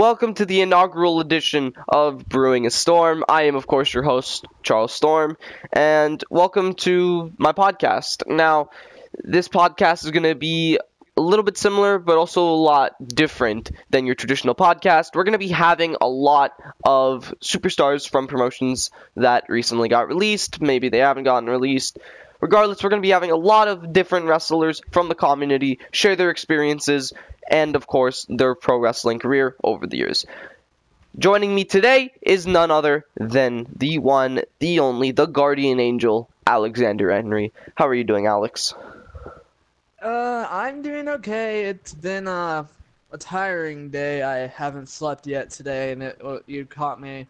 Welcome to the inaugural edition of Brewing a Storm. I am, of course, your host, Charles Storm, and welcome to my podcast. Now, this podcast is going to be a little bit similar, but also a lot different than your traditional podcast. We're going to be having a lot of superstars from promotions that recently got released. Maybe they haven't gotten released. Regardless, we're going to be having a lot of different wrestlers from the community share their experiences and, of course, their pro wrestling career over the years. Joining me today is none other than the one, the only, the guardian angel, Alexander Henry. How are you doing, Alex? Uh, I'm doing okay. It's been uh, a tiring day. I haven't slept yet today, and it, you caught me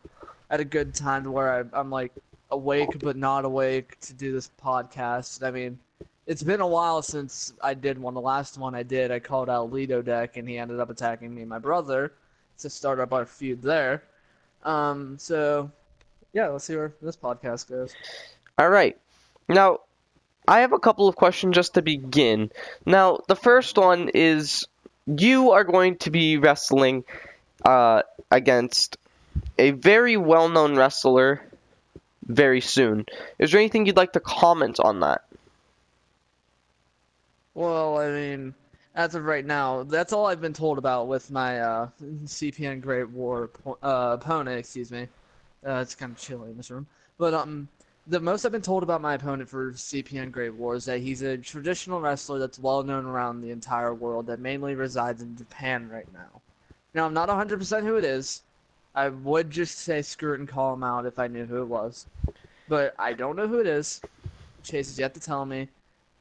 at a good time where I, I'm like awake but not awake to do this podcast. I mean, it's been a while since I did one. The last one I did, I called out Lito Deck, and he ended up attacking me and my brother to start up our feud there. Um, so yeah, let's see where this podcast goes. All right. Now, I have a couple of questions just to begin. Now, the first one is you are going to be wrestling uh, against a very well known wrestler very soon. Is there anything you'd like to comment on that? Well, I mean, as of right now, that's all I've been told about with my uh, CPN Great War uh, opponent. Excuse me. Uh, it's kind of chilly in this room, but um, the most I've been told about my opponent for CPN Great War is that he's a traditional wrestler that's well known around the entire world that mainly resides in Japan right now. Now, I'm not 100% who it is. I would just say screw it and call him out if I knew who it was. But I don't know who it is. Chase has yet to tell me.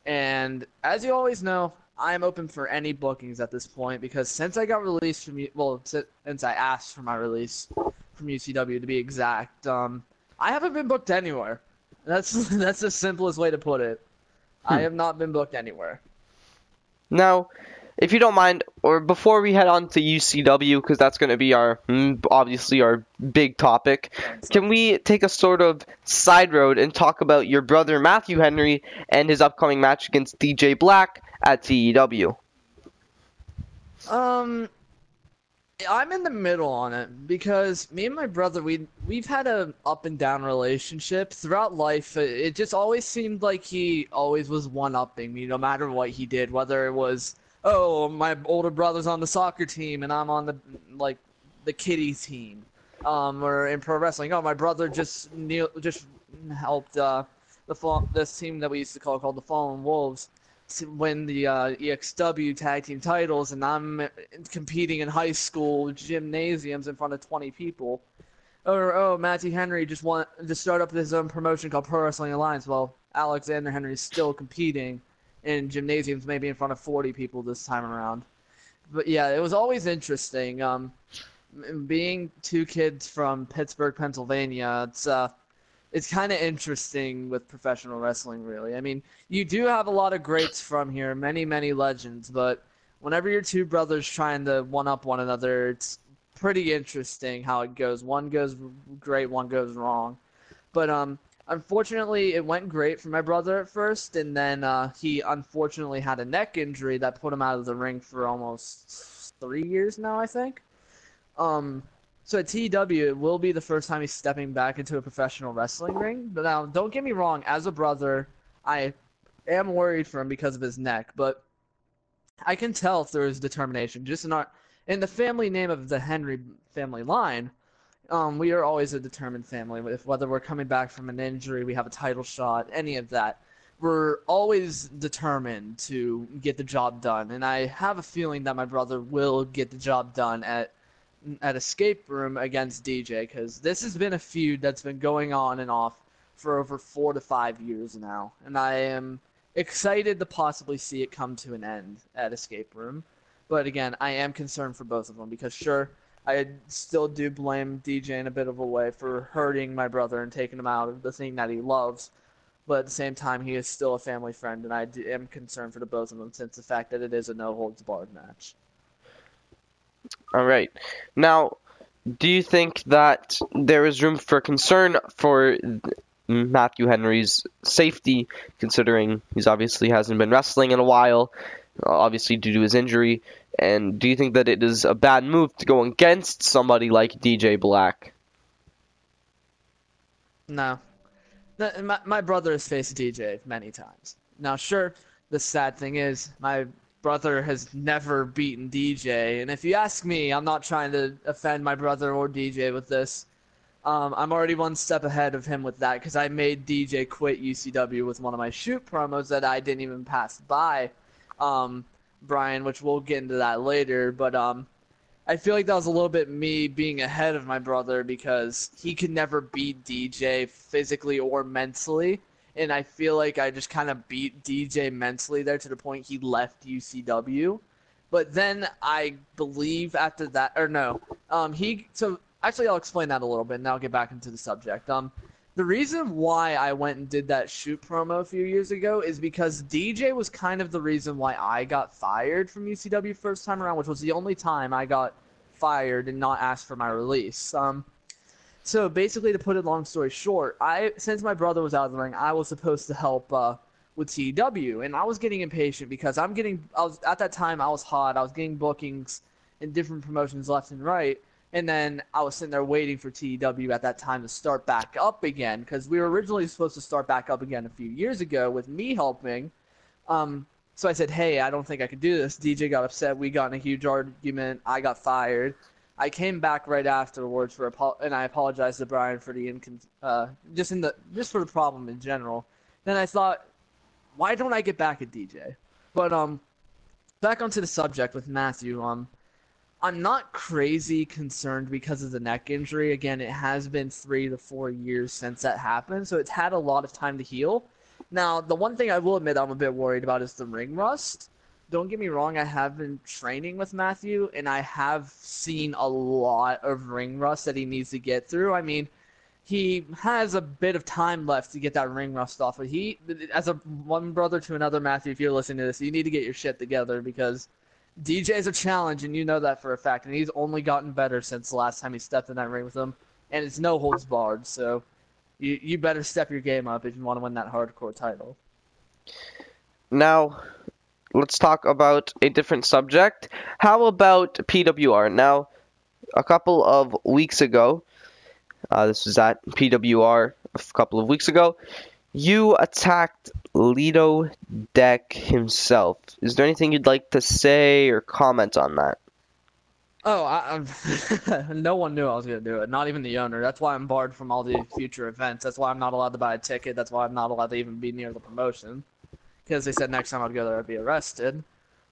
And as you always know, I'm open for any bookings at this point because since I got released from well, since I asked for my release from UCW to be exact, um, I haven't been booked anywhere. That's that's the simplest way to put it. Hmm. I have not been booked anywhere. Now, if you don't mind, or before we head on to UCW, because that's going to be our mm, obviously our big topic, can we take a sort of side road and talk about your brother Matthew Henry and his upcoming match against DJ Black at TEW? Um, I'm in the middle on it because me and my brother we we've had a up and down relationship throughout life. It just always seemed like he always was one upping me no matter what he did, whether it was oh my older brother's on the soccer team and I'm on the like the kitty team, um, or in pro wrestling. Oh my brother just just helped uh, the this team that we used to call called the Fallen Wolves win the uh, EXW tag team titles, and I'm competing in high school gymnasiums in front of 20 people. Or oh, Matthew Henry just want to start up his own promotion called Pro Wrestling Alliance. Well, Alexander Henry is still competing in gymnasiums, maybe in front of 40 people this time around. But yeah, it was always interesting. Um, being two kids from Pittsburgh, Pennsylvania, it's uh, it's kind of interesting with professional wrestling, really. I mean, you do have a lot of greats from here, many, many legends, but whenever your two brothers trying to one up one another, it's pretty interesting how it goes. One goes great, one goes wrong. But um, unfortunately, it went great for my brother at first, and then uh, he unfortunately had a neck injury that put him out of the ring for almost three years now, I think. Um, so at TW, it will be the first time he's stepping back into a professional wrestling ring. But now, don't get me wrong. As a brother, I am worried for him because of his neck, but I can tell if there is determination. Just in our in the family name of the Henry family line, um, we are always a determined family. If whether we're coming back from an injury, we have a title shot, any of that, we're always determined to get the job done. And I have a feeling that my brother will get the job done at at Escape Room against DJ because this has been a feud that's been going on and off for over four to five years now, and I am excited to possibly see it come to an end at Escape Room. But again, I am concerned for both of them because sure, I still do blame DJ in a bit of a way for hurting my brother and taking him out of the thing that he loves. But at the same time, he is still a family friend, and I am concerned for the both of them since the fact that it is a no holds barred match. All right. Now, do you think that there is room for concern for Matthew Henry's safety, considering he's obviously hasn't been wrestling in a while, obviously due to his injury? And do you think that it is a bad move to go against somebody like DJ Black? No. My, my brother has faced DJ many times. Now, sure, the sad thing is, my brother has never beaten DJ. And if you ask me, I'm not trying to offend my brother or DJ with this. Um, I'm already one step ahead of him with that because I made DJ quit UCW with one of my shoot promos that I didn't even pass by, um, Brian, which we'll get into that later. But um, I feel like that was a little bit me being ahead of my brother because he could never beat DJ physically or mentally. And I feel like I just kind of beat DJ mentally there to the point he left UCW. But then I believe after that, or no, um, he so actually I'll explain that a little bit, and I'll get back into the subject. Um, the reason why I went and did that shoot promo a few years ago is because DJ was kind of the reason why I got fired from UCW first time around, which was the only time I got fired and not asked for my release. Um, so basically, to put it long story short, I since my brother was out of the ring, I was supposed to help uh, with TEW, and I was getting impatient because I'm getting. I was at that time I was hot. I was getting bookings in different promotions left and right. And then I was sitting there waiting for TEW at that time to start back up again because we were originally supposed to start back up again a few years ago with me helping. Um, so I said, "Hey, I don't think I could do this." DJ got upset. We got in a huge argument. I got fired. I came back right afterwards for and I apologized to Brian for the incon- uh, just in the just for the problem in general. Then I thought, why don't I get back at DJ? But um, back onto the subject with Matthew. Um, I'm not crazy concerned because of the neck injury. Again, it has been three to four years since that happened, so it's had a lot of time to heal. Now, the one thing I will admit I'm a bit worried about is the ring rust. Don't get me wrong, I have been training with Matthew, and I have seen a lot of ring rust that he needs to get through. I mean, he has a bit of time left to get that ring rust off. But he, as a one brother to another, Matthew, if you're listening to this, you need to get your shit together because DJ's a challenge, and you know that for a fact. And he's only gotten better since the last time he stepped in that ring with him. And it's no holds barred, so you you better step your game up if you want to win that hardcore title. Now, let's talk about a different subject. How about PWR? Now, a couple of weeks ago, uh, this was at PWR a couple of weeks ago, you attacked Lito Deck himself. Is there anything you'd like to say or comment on that? Oh, I, no one knew I was gonna do it. Not even the owner. That's why I'm barred from all the future events. That's why I'm not allowed to buy a ticket. That's why I'm not allowed to even be near the promotion. Because they said next time I'd go there, I'd be arrested.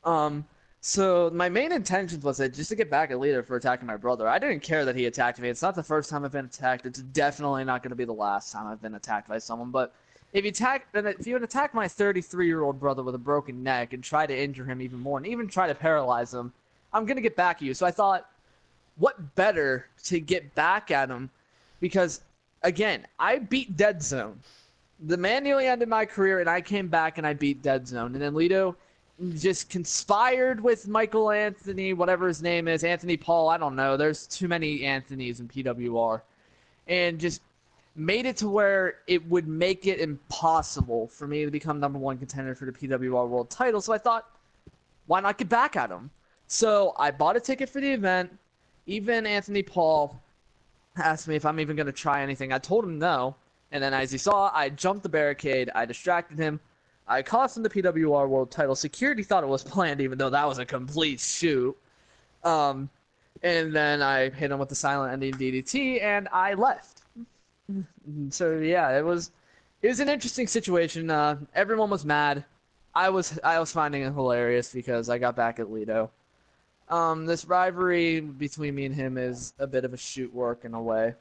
Um, so my main intentions was just to get back at Lito for attacking my brother. I didn't care that he attacked me. It's not the first time I've been attacked. It's definitely not going to be the last time I've been attacked by someone. But if you attack, then if you attack my 33-year-old brother with a broken neck and try to injure him even more, and even try to paralyze him, I'm gonna get back at you. So I thought, what better to get back at him? Because again, I beat Dead Zone. The man nearly ended my career, and I came back and I beat Dead Zone. And then Lito just conspired with Michael Anthony, whatever his name is, Anthony Paul. I don't know. There's too many Anthonys in PWR, and just made it to where it would make it impossible for me to become number one contender for the PWR World Title. So I thought, why not get back at him? So I bought a ticket for the event. Even Anthony Paul asked me if I'm even going to try anything. I told him no. And then as he saw, I jumped the barricade. I distracted him. I cost him the PWR World Title. Security thought it was planned, even though that was a complete shoot. Um, and then I hit him with the silent ending DDT, and I left. So yeah, it was it was an interesting situation. Uh, everyone was mad. I was I was finding it hilarious because I got back at Lito. Um, this rivalry between me and him is a bit of a shoot work in a way.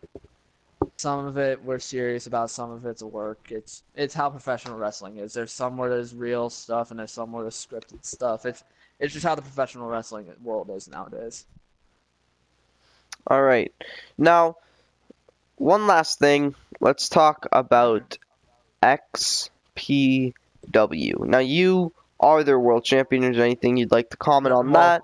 Some of it we're serious about, some of it's a work. It's it's how professional wrestling is. There's some where there's real stuff and there's some where there's scripted stuff. It's it's just how the professional wrestling world is nowadays. All right. Now, one last thing. Let's talk about XPW. Now, you are their world champion. Is there anything you'd like to comment on that?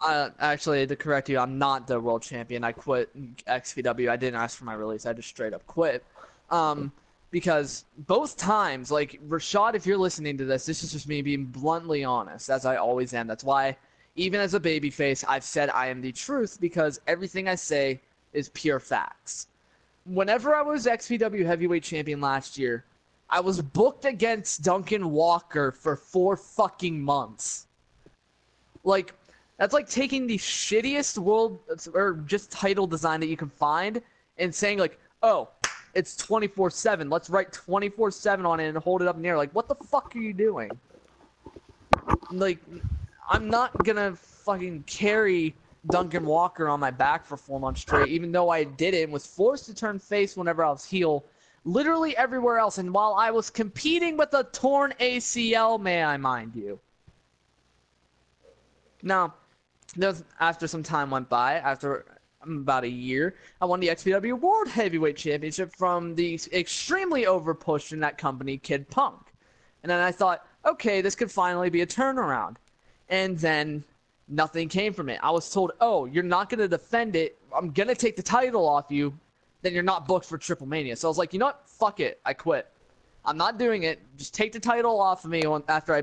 Uh, actually, to correct you, I'm not the world champion. I quit XPW. I didn't ask for my release. I just straight up quit. Um, because both times, like Rashad, if you're listening to this, this is just me being bluntly honest, as I always am. That's why even as a babyface, I've said I am the truth because everything I say is pure facts. Whenever I was XPW heavyweight champion last year, I was booked against Duncan Walker for four fucking months. Like, that's like taking the shittiest world or just title design that you can find and saying like, oh, it's 24/7. Let's write 24/7 on it and hold it up in the air. Like, what the fuck are you doing? Like, I'm not gonna fucking carry Duncan Walker on my back for four months straight, even though I did it and was forced to turn face whenever I was heel, literally everywhere else. And while I was competing with a torn ACL, may I mind you. Now, after some time went by, after um, about a year, I won the XPW World Heavyweight Championship from the extremely overpushed in that company, Kid Punk. And then I thought, okay, this could finally be a turnaround. And then nothing came from it. I was told, oh, you're not going to defend it. I'm going to take the title off you. Then you're not booked for Triple Mania. So I was like, you know what? Fuck it. I quit. I'm not doing it. Just take the title off of me after I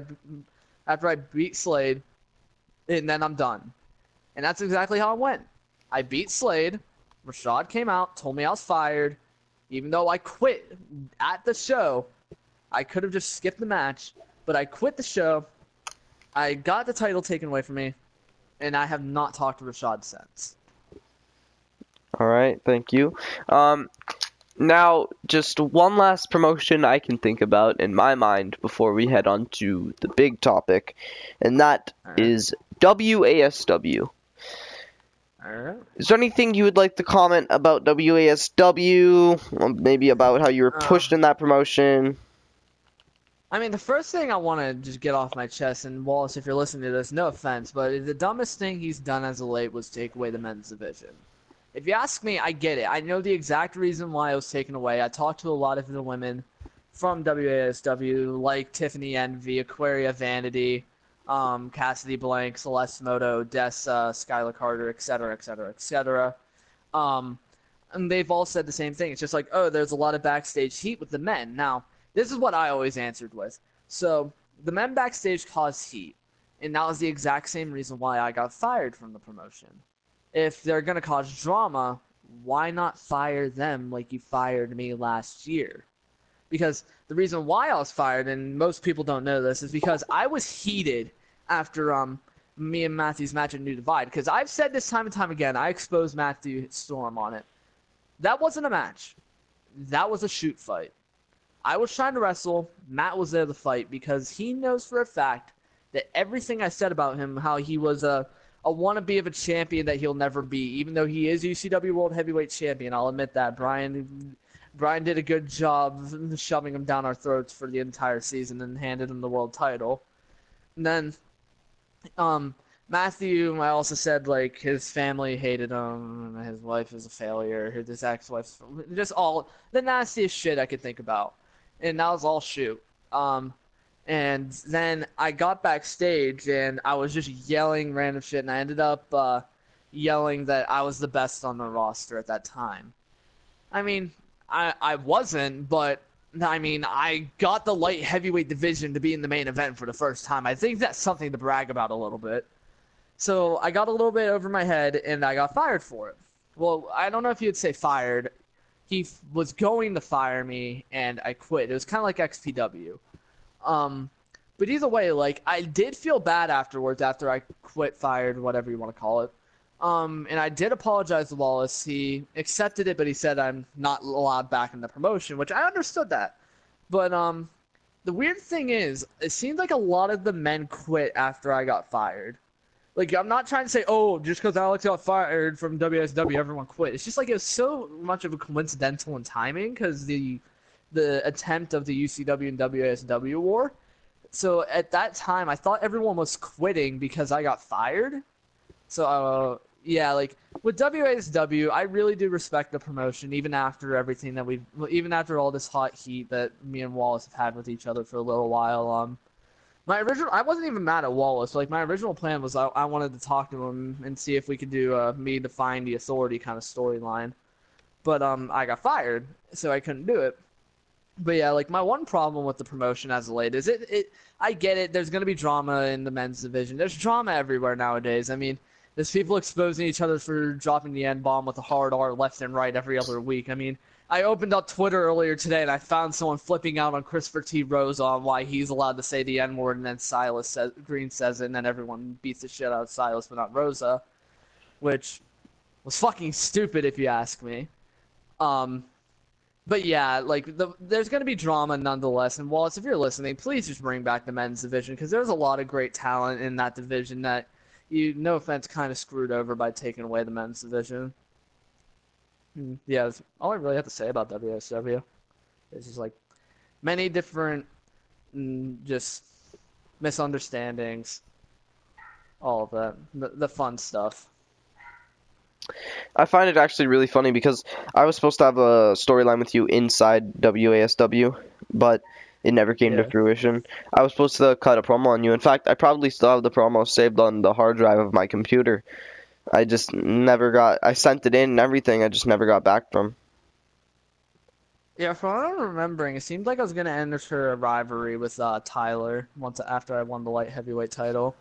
after I beat Slade, and then I'm done. And that's exactly how it went. I beat Slade. Rashad came out, told me I was fired. Even though I quit at the show, I could have just skipped the match, but I quit the show. I got the title taken away from me, and I have not talked to Rashad since. All right, thank you. Um, now, just one last promotion I can think about in my mind before we head on to the big topic, and that right. is WASW. Alright. Is there anything you would like to comment about WASW? Maybe about how you were uh. pushed uh, in that promotion? I mean, the first thing I want to just get off my chest, and Wallace, if you're listening to this, no offense, but the dumbest thing he's done as of late was take away the men's division. If you ask me, I get it. I know the exact reason why it was taken away. I talked to a lot of the women from WASW, like Tiffany Envy, Aquaria Vanity, um, Cassidy Blank, Celeste Moto, Dessa, Skylar Carter, etc., etc., etc. And they've all said the same thing. It's just like, oh, there's a lot of backstage heat with the men. Now, this is what I always answered with. So, the men backstage cause heat, and that was the exact same reason why I got fired from the promotion. If they're to cause drama, why not fire them like you fired me last year? Because the reason why I was fired, and most people don't know this, is because I was heated after um me and Matthew's match at New Divide because I've said this time and time again. I exposed Matthew Storm on it. That wasn't a match. That was a shoot fight. I was trying to wrestle. Matt was there to fight because he knows for a fact that everything I said about him, how he was a a wannabe of a champion that he'll never be, even though he is UCW World Heavyweight Champion. I'll admit that. Brian Brian did a good job shoving him down our throats for the entire season and handed him the world title. And then um, Matthew, I also said like his family hated him, his wife is a failure, his ex-wife's just all the nastiest shit I could think about, and that was all shoot. Um, and then I got backstage and I was just yelling random shit, and I ended up uh, yelling that I was the best on the roster at that time. I mean, I I wasn't, but I mean, I got the light heavyweight division to be in the main event for the first time. I think that's something to brag about a little bit. So I got a little bit over my head and I got fired for it. Well, I don't know if you'd say fired. He f- was going to fire me and I quit. It was kind of like XPW. Um, but either way, like I did feel bad afterwards after I quit, fired, whatever you want to call it. Um, and I did apologize to Wallace. He accepted it, but he said I'm not allowed back in the promotion, which I understood that. But um, the weird thing is, it seemed like a lot of the men quit after I got fired. Like I'm not trying to say, oh, just because Alex got fired from WSW, everyone quit. It's just like it was so much of a coincidental in timing because the the attempt of the UCW and WSW war. So at that time, I thought everyone was quitting because I got fired. So uh, yeah, like with WASW, I really do respect the promotion, even after everything that we've, even after all this hot heat that me and Wallace have had with each other for a little while. Um, my original, I wasn't even mad at Wallace. Like my original plan was, I, I wanted to talk to him and see if we could do a me define the authority kind of storyline, but um, I got fired, so I couldn't do it. But yeah, like my one problem with the promotion as of late is it, it I get it, there's gonna be drama in the men's division. There's drama everywhere nowadays. I mean, there's people exposing each other for dropping the N bomb with a hard R left and right every other week. I mean, I opened up Twitter earlier today and I found someone flipping out on Christopher T. Rose on why he's allowed to say the N word and then Silas says, Green says it and then everyone beats the shit out of Silas but not Rosa, which was fucking stupid if you ask me. Um, but yeah, like the, there's going to be drama nonetheless. And Wallace, if you're listening, please just bring back the men's division because there's a lot of great talent in that division that you, no offense, kind of screwed over by taking away the men's division. Hmm, yeah, that's all I really have to say about WSW. It's just like many different, mm, just misunderstandings, all of that, the, the fun stuff. I find it actually really funny because I was supposed to have a storyline with you inside WASW, but it never came Yeah. to fruition. I was supposed to cut a promo on you. In fact, I probably still have the promo saved on the hard drive of my computer. I just never got. I sent it in and everything. I just never got back from. Yeah, from what I'm remembering, it seemed like I was gonna enter a rivalry with uh, Tyler once after I won the light heavyweight title.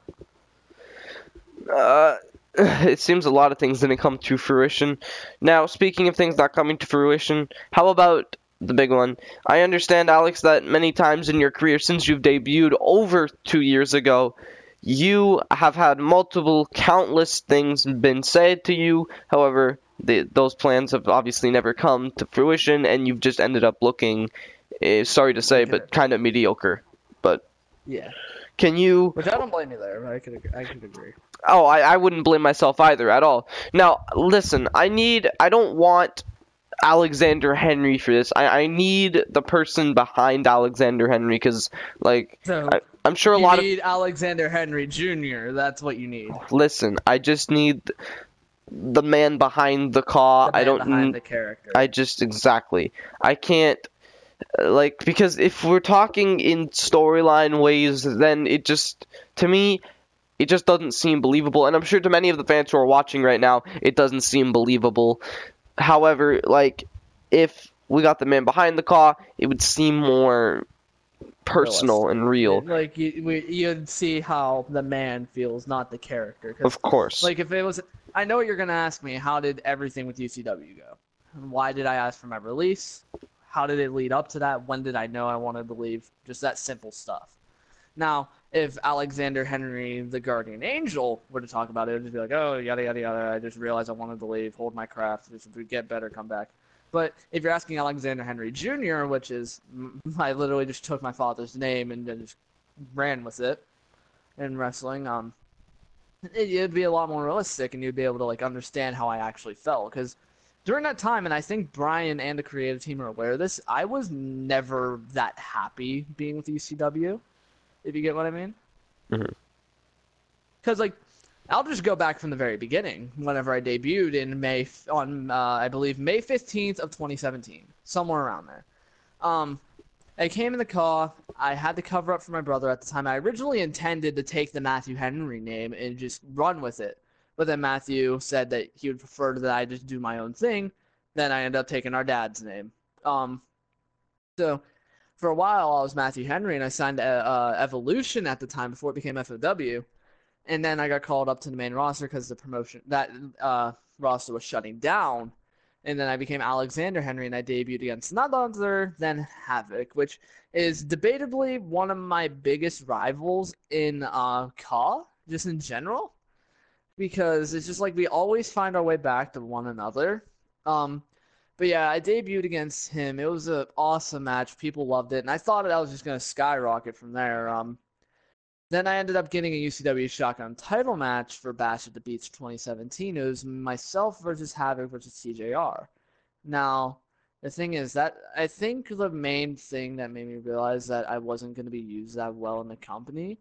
Uh, it seems a lot of things didn't come to fruition. Now, speaking of things not coming to fruition, how about the big one? I understand, Alex, that many times in your career since you've debuted over two years ago, you have had multiple, countless things been said to you. However, the, those plans have obviously never come to fruition, and you've just ended up looking, uh, sorry to say, but kind of mediocre. But Yeah, can you which I don't blame you there. I could I could agree. Oh, I, I wouldn't blame myself either at all. Now, listen, I need, I don't want Alexander Henry for this. I, I need the person behind Alexander Henry because, like, So I, I'm sure a lot you lot need Alexander Henry Jr. That's what you need. Listen, I just need the man behind the call. The I don't. behind the character. I just exactly. I can't uh, like because if we're talking in storyline ways, then it just to me it just doesn't seem believable, and I'm sure to many of the fans who are watching right now, it doesn't seem believable. However, like if we got the man behind the car, it would seem more personal and real. Like you, you'd see how the man feels, not the character. Of course. like if it was, I know what you're gonna ask me. How did everything with UCW go? Why did I ask for my release? How did it lead up to that? When did I know I wanted to leave? Just that simple stuff. Now, if Alexander Henry, the Guardian Angel, were to talk about it, it would just be like, oh, yada, yada, yada. I just realized I wanted to leave, hold my craft, just get better, come back. But if you're asking Alexander Henry Jr., which is, I literally just took my father's name and just ran with it in wrestling, um, it, it'd be a lot more realistic and you'd be able to, like, understand how I actually felt. Because during that time, and I think Brian and the creative team are aware of this, I was never that happy being with ECW if you get what I mean. Because like, I'll just go back from the very beginning. Whenever I debuted in May on, uh, I believe May fifteenth of 2017, somewhere around there. Um, I came in the car. I had to cover up for my brother at the time. I originally intended to take the Matthew Henry name and just run with it, but then Matthew said that he would prefer that I just do my own thing. Then I ended up taking our dad's name. Um, so for a while I was Matthew Henry and I signed uh, uh, Evolution at the time before it became FOW, and then I got called up to the main roster because the promotion that uh, roster was shutting down, and then I became Alexander Henry and I debuted against none other than Havoc, which is debatably one of my biggest rivals in uh, Ka, just in general, because it's just like we always find our way back to one another. Um, but yeah, I debuted against him. It was an awesome match. People loved it, and I thought that I was just gonna skyrocket from there. Um, then I ended up getting a UCW Shotgun title match for Bash at the Beach 2017. It was myself versus Havoc versus TJR. Now, the thing is that I think the main thing that made me realize that I wasn't going to be used that well in the company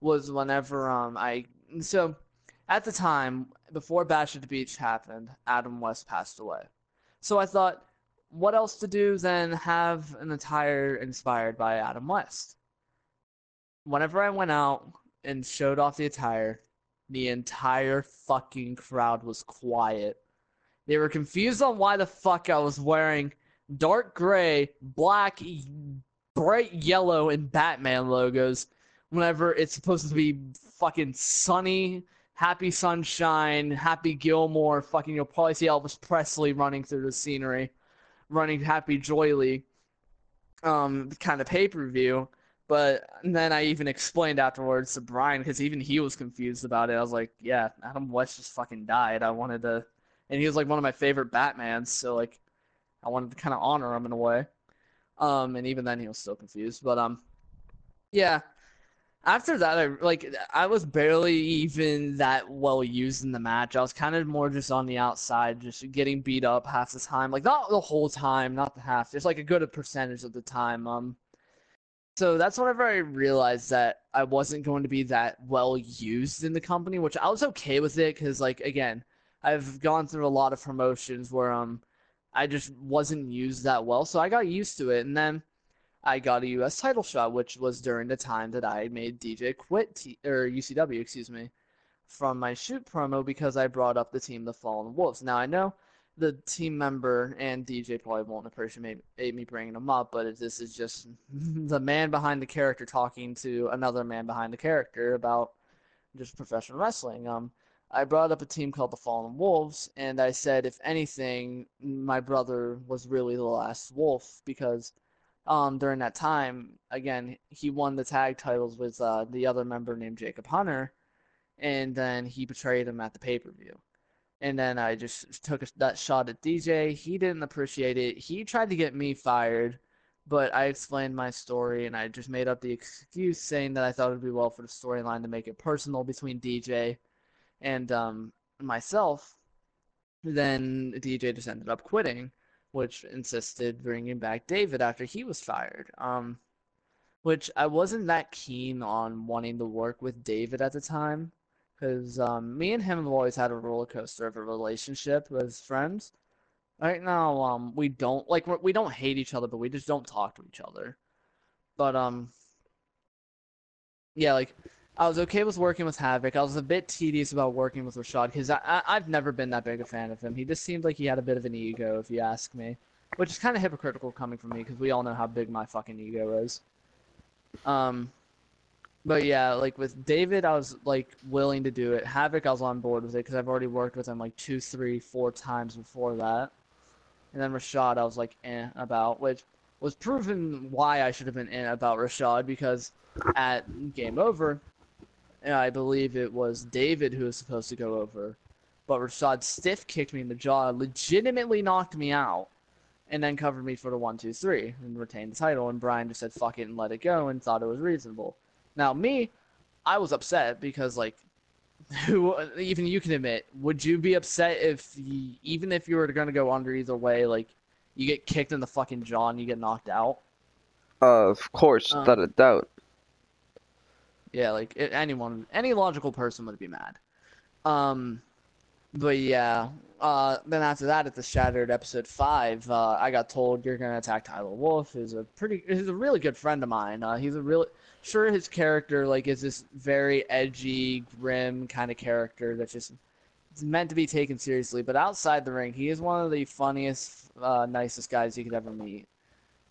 was whenever um I so at the time before Bash at the Beach happened, Adam West passed away. So I thought, what else to do than have an attire inspired by Adam West? Whenever I went out and showed off the attire, the entire fucking crowd was quiet. They were confused on why the fuck I was wearing dark gray, black, bright yellow, and Batman logos whenever it's supposed to be fucking sunny, happy sunshine, happy Gilmore, fucking you'll probably see Elvis Presley running through the scenery, running happy joyly um kind of pay-per-view. But then I even explained afterwards to Brian because even he was confused about it. I was like, "Yeah, Adam West just fucking died. I wanted to," and he was like one of my favorite Batmans, so like, I wanted to kind of honor him in a way. Um, and even then he was still confused. But um, yeah. After that, I like I was barely even that well used in the match. I was kind of more just on the outside, just getting beat up half the time. Like not the whole time, not the half, just like a good percentage of the time. Um, so that's whenever I realized that I wasn't going to be that well used in the company, which I was okay with it because, like, again, I've gone through a lot of promotions where um I just wasn't used that well, so I got used to it, and then I got a U.S. title shot, which was during the time that I made DJ quit T- or UCW, excuse me, from my shoot promo because I brought up the team, the Fallen Wolves. Now I know the team member and DJ probably won't appreciate me bringing them up, but this is just the man behind the character talking to another man behind the character about just professional wrestling. Um, I brought up a team called the Fallen Wolves, and I said, if anything, my brother was really the last wolf because um, during that time, again, he won the tag titles with uh, the other member named Jacob Hunter, and then he betrayed him at the pay per view. And then I just took a, that shot at DJ. He didn't appreciate it. He tried to get me fired, but I explained my story and I just made up the excuse saying that I thought it would be well for the storyline to make it personal between DJ and um, myself. Then DJ just ended up quitting which insisted bringing back David after he was fired. Um, which I wasn't that keen on wanting to work with David at the time, because um, me and him have always had a roller coaster of a relationship as friends. Right now, um, we don't like we don't hate each other, but we just don't talk to each other. But um, yeah, like I was okay with working with Havoc. I was a bit tedious about working with Rashad because I, I, have never been that big a fan of him. He just seemed like he had a bit of an ego, if you ask me. Which is kind of hypocritical coming from me because we all know how big my fucking ego is. Um, but yeah, like with David, I was like willing to do it. Havoc, I was on board with it because I've already worked with him like two, three, four times before that. And then Rashad, I was like eh about, which was proven why I should have been in about Rashad because at Game Over, I believe it was David who was supposed to go over, but Rashad stiff kicked me in the jaw, legitimately knocked me out, and then covered me for the one, two, three, and retained the title. And Brian just said fuck it and let it go, and thought it was reasonable. Now me, I was upset because like, who even you can admit, would you be upset if you, even if you were gonna go under either way, like you get kicked in the fucking jaw and you get knocked out? Uh, of course, um, without a doubt. Yeah, like it, anyone, any logical person would be mad. Um, but yeah. Uh, then after that, at the Shattered episode five, uh, I got told you're gonna attack Tyler Wolf. Who's a pretty, he's a really good friend of mine. Uh, he's a really, sure his character like is this very edgy, grim kind of character that just it's meant to be taken seriously. But outside the ring, he is one of the funniest, uh, nicest guys you could ever meet.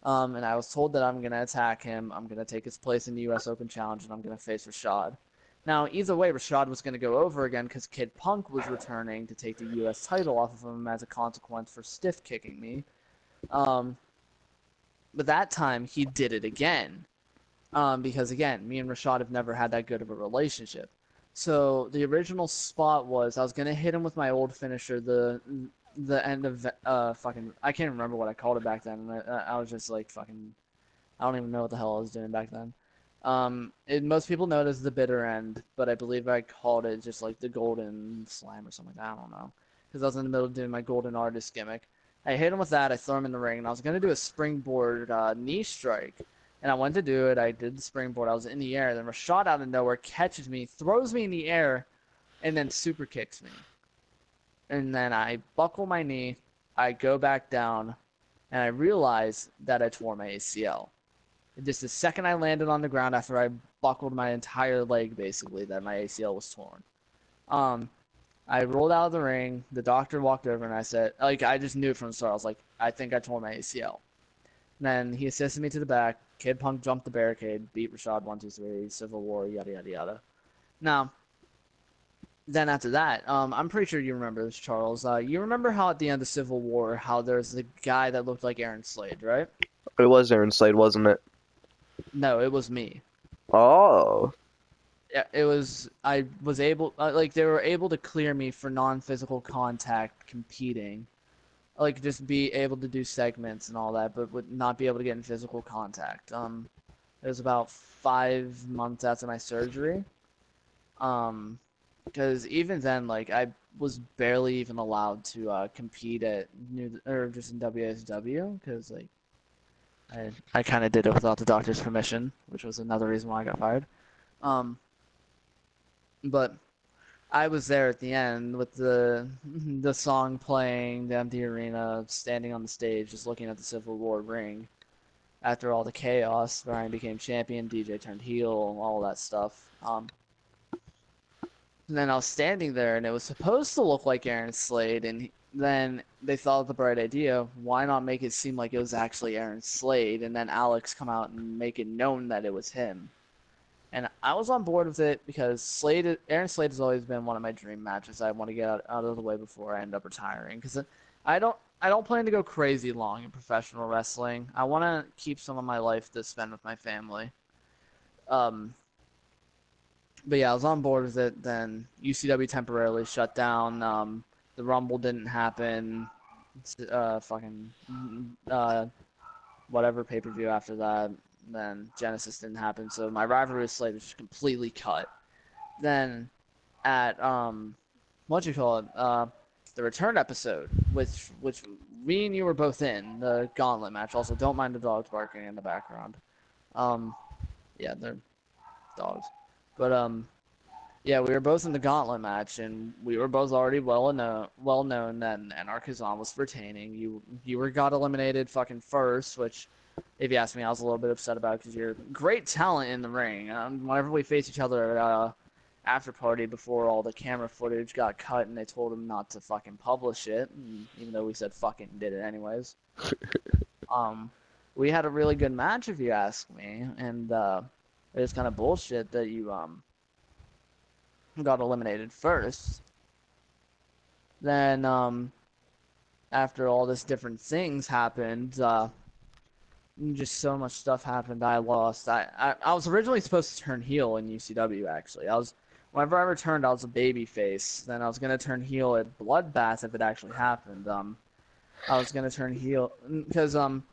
Um, and I was told that I'm going to attack him. I'm going to take his place in the U.S. Open Challenge, and I'm going to face Rashad. Now, either way, Rashad was going to go over again because Kid Punk was returning to take the U.S. title off of him as a consequence for stiff kicking me. Um, but that time, he did it again. Um, because, again, me and Rashad have never had that good of a relationship. So the original spot was I was going to hit him with my old finisher, the the end of uh fucking I can't remember what I called it back then. I, I was just like fucking I don't even know what the hell I was doing back then. Um, it, most people know it as the bitter end, but I believe I called it just like the golden slam or something like that. I don't know because I was in the middle of doing my golden artist gimmick. I hit him with that. I throw him in the ring, and I was gonna do a springboard uh, knee strike. And I went to do it. I did the springboard. I was in the air. Then Rashad out of nowhere catches me, throws me in the air, and then super kicks me and then I buckle my knee, I go back down, and I realize that I tore my ACL. Just the second I landed on the ground after I buckled my entire leg, basically, that my ACL was torn. Um, I rolled out of the ring. The doctor walked over and I said, like, I just knew from the start. I was like, I think I tore my ACL. And then he assisted me to the back. Kid Punk jumped the barricade, beat Rashad 123, Civil War, yada, yada, yada. Now, then after that, um, I'm pretty sure you remember this, Charles. Uh, you remember how at the end of Civil War, how there's the guy that looked like Aaron Slade, right? It was Aaron Slade, wasn't it? No, it was me. Oh. Yeah, it was. I was able, uh, like, they were able to clear me for non-physical contact competing, like, just be able to do segments and all that, but would not be able to get in physical contact. Um, it was about five months after my surgery. Um, because even then, like, I was barely even allowed to uh, compete at new or just in WSW because like I I kind of did it without the doctor's permission, which was another reason why I got fired. Um, but I was there at the end with the the song playing, the empty arena, standing on the stage, just looking at the Civil War ring. After all the chaos, Brian became champion, DJ turned heel, all that stuff. Um, and then I was standing there, and it was supposed to look like Aaron Slade, and then they thought of the bright idea: why not make it seem like it was actually Aaron Slade, and then Alex come out and make it known that it was him. And I was on board with it because Slade, Aaron Slade has always been one of my dream matches. I want to get out, out of the way before I end up retiring because I don't I don't plan to go crazy long in professional wrestling. I want to keep some of my life to spend with my family. Um, but yeah, I was on board with it. Then UCW temporarily shut down. Um, the Rumble didn't happen. Uh, fucking, uh, whatever pay per view after that. Then Genesis didn't happen, so my rivalry with Slade was completely cut. Then, at um, what you call it? Uh, the return episode, which which me and you were both in the gauntlet match. Also, don't mind the dogs barking in the background. Um, yeah, they're dogs. But um, yeah, we were both in the gauntlet match, and we were both already well known well known that Anarchizon was retaining. You you were got eliminated fucking first, which if you ask me, I was a little bit upset about because you're great talent in the ring. Um, whenever we face each other at uh, after party before all the camera footage got cut and they told him not to fucking publish it, even though we said fucking did it anyways. um, we had a really good match if you ask me, and uh, it's kind of bullshit that you um got eliminated first. Then um, after all this different things happened, uh, just so much stuff happened. I lost. I, I I was originally supposed to turn heel in UCW. Actually, I was. Whenever I returned, I was a baby face. Then I was gonna turn heel at Bloodbath if it actually happened. Um, I was gonna turn heel because um,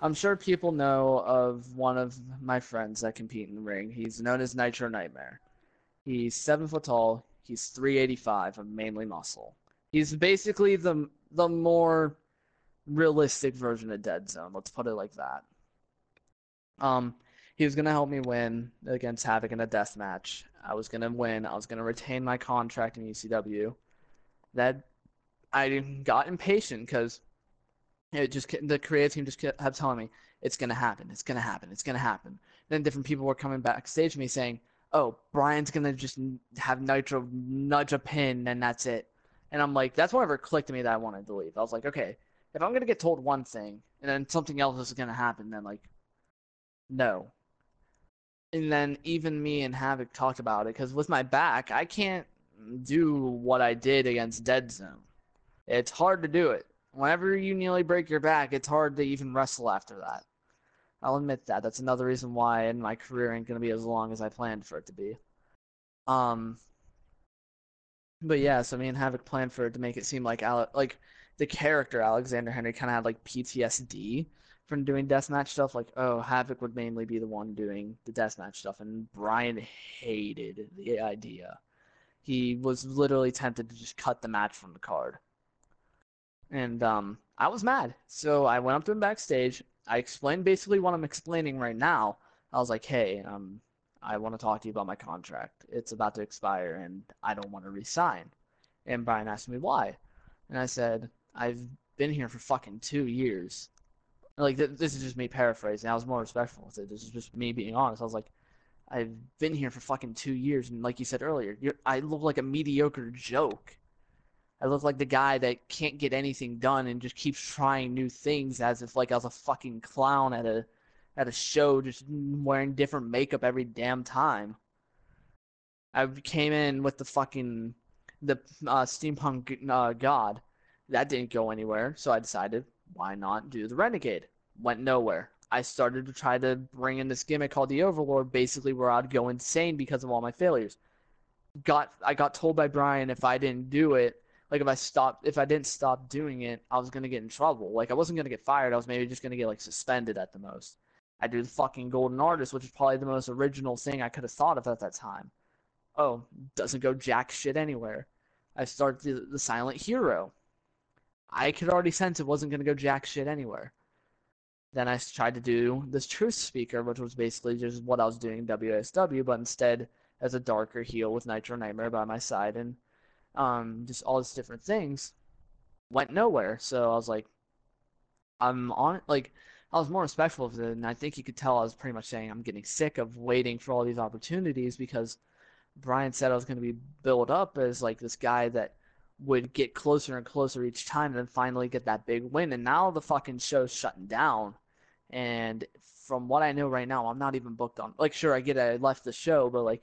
I'm sure people know of one of my friends that compete in the ring. He's known as Nitro Nightmare. He's seven foot tall. He's 385 of mainly muscle. He's basically the the more realistic version of Dead Zone. Let's put it like that. Um, he was gonna help me win against Havoc in a death match. I was gonna win. I was gonna retain my contract in ECW. That I got impatient because it just the creative team just kept telling me it's gonna happen, it's gonna happen, it's gonna happen. Then different people were coming backstage to me saying, "Oh, Brian's gonna just have Nitro nudge a pin and that's it." And I'm like, that's whatever clicked to me that I wanted to leave. I was like, okay, if I'm gonna get told one thing and then something else is gonna happen, then like, no. And then even me and Havoc talked about it because with my back, I can't do what I did against Dead Zone. It's hard to do it. Whenever you nearly break your back, it's hard to even wrestle after that. I'll admit that. That's another reason why my career ain't gonna be as long as I planned for it to be. Um. But yeah, so me and Havoc planned for it to make it seem like Ale- like the character Alexander Henry kind of had like PTSD from doing deathmatch stuff. Like, oh, Havoc would mainly be the one doing the deathmatch stuff, and Brian hated the idea. He was literally tempted to just cut the match from the card. And um, I was mad. So I went up to him backstage. I explained basically what I'm explaining right now. I was like, hey, um, I want to talk to you about my contract. It's about to expire, and I don't want to resign. And Brian asked me why. And I said, I've been here for fucking two years. Like th- this is just me paraphrasing. I was more respectful with it. This is just me being honest. I was like, I've been here for fucking two years, and like you said earlier, I look like a mediocre joke. I look like the guy that can't get anything done and just keeps trying new things as if like I was a fucking clown at a at a show just wearing different makeup every damn time. I came in with the fucking the uh, steampunk uh, god. That didn't go anywhere, so I decided why not do the renegade. Went nowhere. I started to try to bring in this gimmick called the Overlord, basically where I'd go insane because of all my failures. Got I got told by Brian if I didn't do it, like if I stopped if I didn't stop doing it, I was gonna get in trouble. Like I wasn't gonna get fired, I was maybe just gonna get like suspended at the most. I do the fucking Golden Artist, which is probably the most original thing I could have thought of at that time. Oh, doesn't go jack shit anywhere. I start the, the Silent Hero. I could already sense it wasn't gonna go jack shit anywhere. Then I tried to do this Truth Speaker, which was basically just what I was doing in WSW, but instead as a darker heel with Nitro Nightmare by my side and um, just all these different things. Went nowhere. So I was like, I'm on like I was more respectful of it, and I think you could tell I was pretty much saying I'm getting sick of waiting for all these opportunities because Brian said I was going to be built up as like this guy that would get closer and closer each time, and then finally get that big win. And now the fucking show's shutting down, and from what I know right now, I'm not even booked on. Like, sure, I get I left the show, but like,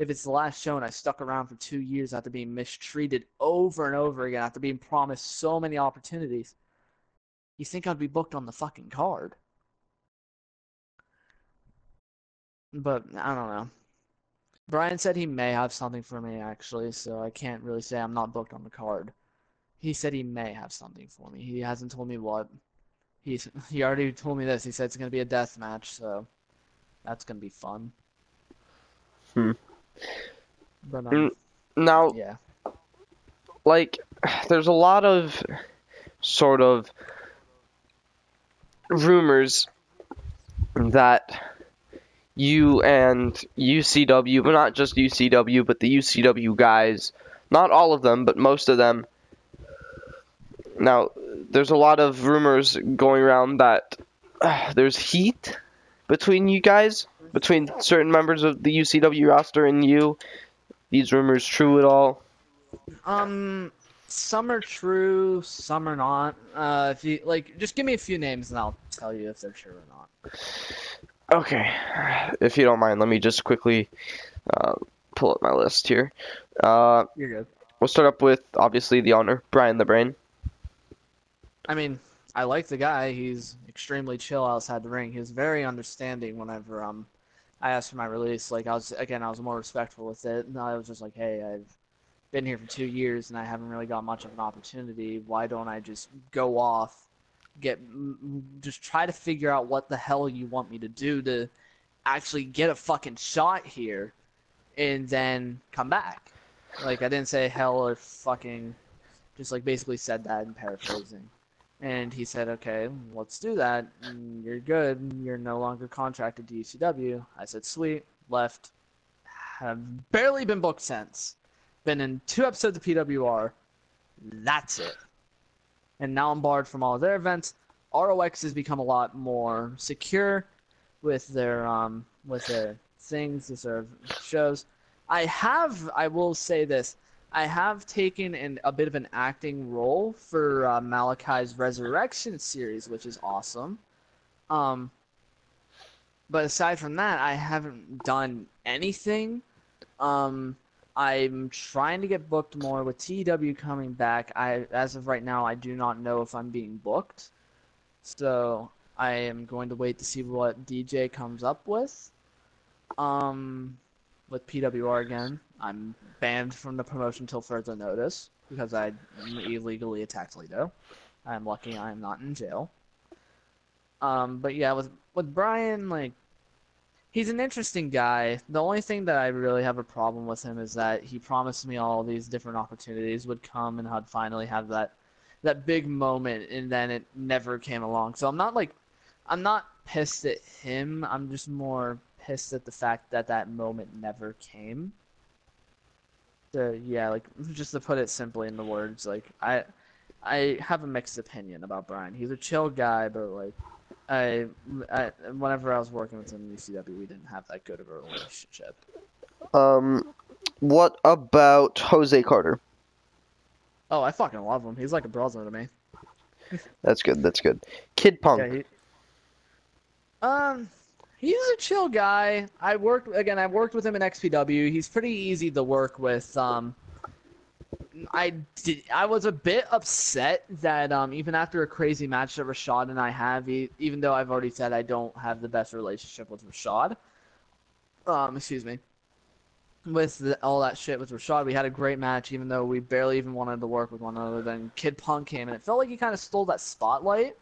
if it's the last show and I stuck around for two years after being mistreated over and over again, after being promised so many opportunities, you think I'd be booked on the fucking card? But I don't know. Brian said he may have something for me actually, so I can't really say I'm not booked on the card. He said he may have something for me. He hasn't told me what. He's he already told me this. He said it's gonna be a death match, so that's gonna be fun. Hmm. But um. Now, yeah. like, there's a lot of sort of rumors that you and UCW, but not just UCW, but the UCW guys, not all of them, but most of them. Now, there's a lot of rumors going around that uh, there's heat between you guys, between certain members of the UCW roster and you. These rumors true at all? Um, some are true, some are not. Uh, if you like, just give me a few names and I'll tell you if they're true or not. Okay, if you don't mind, let me just quickly uh, pull up my list here. Uh, You're good. we'll start up with obviously the owner, Brian the Brain. I mean, I like the guy. He's extremely chill outside the ring. He was very understanding whenever um I asked for my release. Like I was again, I was more respectful with it. And I was just like, hey, I've been here for two years and I haven't really got much of an opportunity. Why don't I just go off, get just try to figure out what the hell you want me to do to actually get a fucking shot here, and then come back. Like I didn't say hell or fucking, just like basically said that in paraphrasing. And he said, okay, let's do that. Mm, You're good. You're no longer contracted to UCW. I said, sweet. Left. Have barely been booked since. Been in two episodes of PWR. That's it. And now I'm barred from all of their events. ROX has become a lot more secure with their um with their things, with their shows. I have, I will say this, I have taken an, a bit of an acting role for uh, Malachi's Resurrection series, which is awesome. Um, but aside from that, I haven't done anything. Um, I'm trying to get booked more with TW coming back. I, as of right now, I do not know if I'm being booked. So I am going to wait to see what DJ comes up with. Um, with PWR again. I'm banned from the promotion till further notice because I illegally attacked Lito. I'm lucky I am not in jail. Um, but yeah, with with Brian, like, he's an interesting guy. The only thing that I really have a problem with him is that he promised me all these different opportunities would come and I'd finally have that that big moment, and then it never came along. So I'm not like, I'm not pissed at him. I'm just more pissed at the fact that that moment never came. So yeah, like just to put it simply in the words, like I, I have a mixed opinion about Brian. He's a chill guy, but like, I, I whenever I was working with him in UCW, we didn't have that good of a relationship. Um, what about Jose Carter? Oh, I fucking love him. He's like a brother to me. That's good. That's good. Kid Punk. Yeah, he, um, he's a chill guy. I worked again. I worked with him in XPW. He's pretty easy to work with. Um, I did. I was a bit upset that um, even after a crazy match that Rashad and I have, e- even though I've already said I don't have the best relationship with Rashad. Um, excuse me. With the, all that shit with Rashad, we had a great match, even though we barely even wanted to work with one another. Then Kid Punk came, and it felt like he kind of stole that spotlight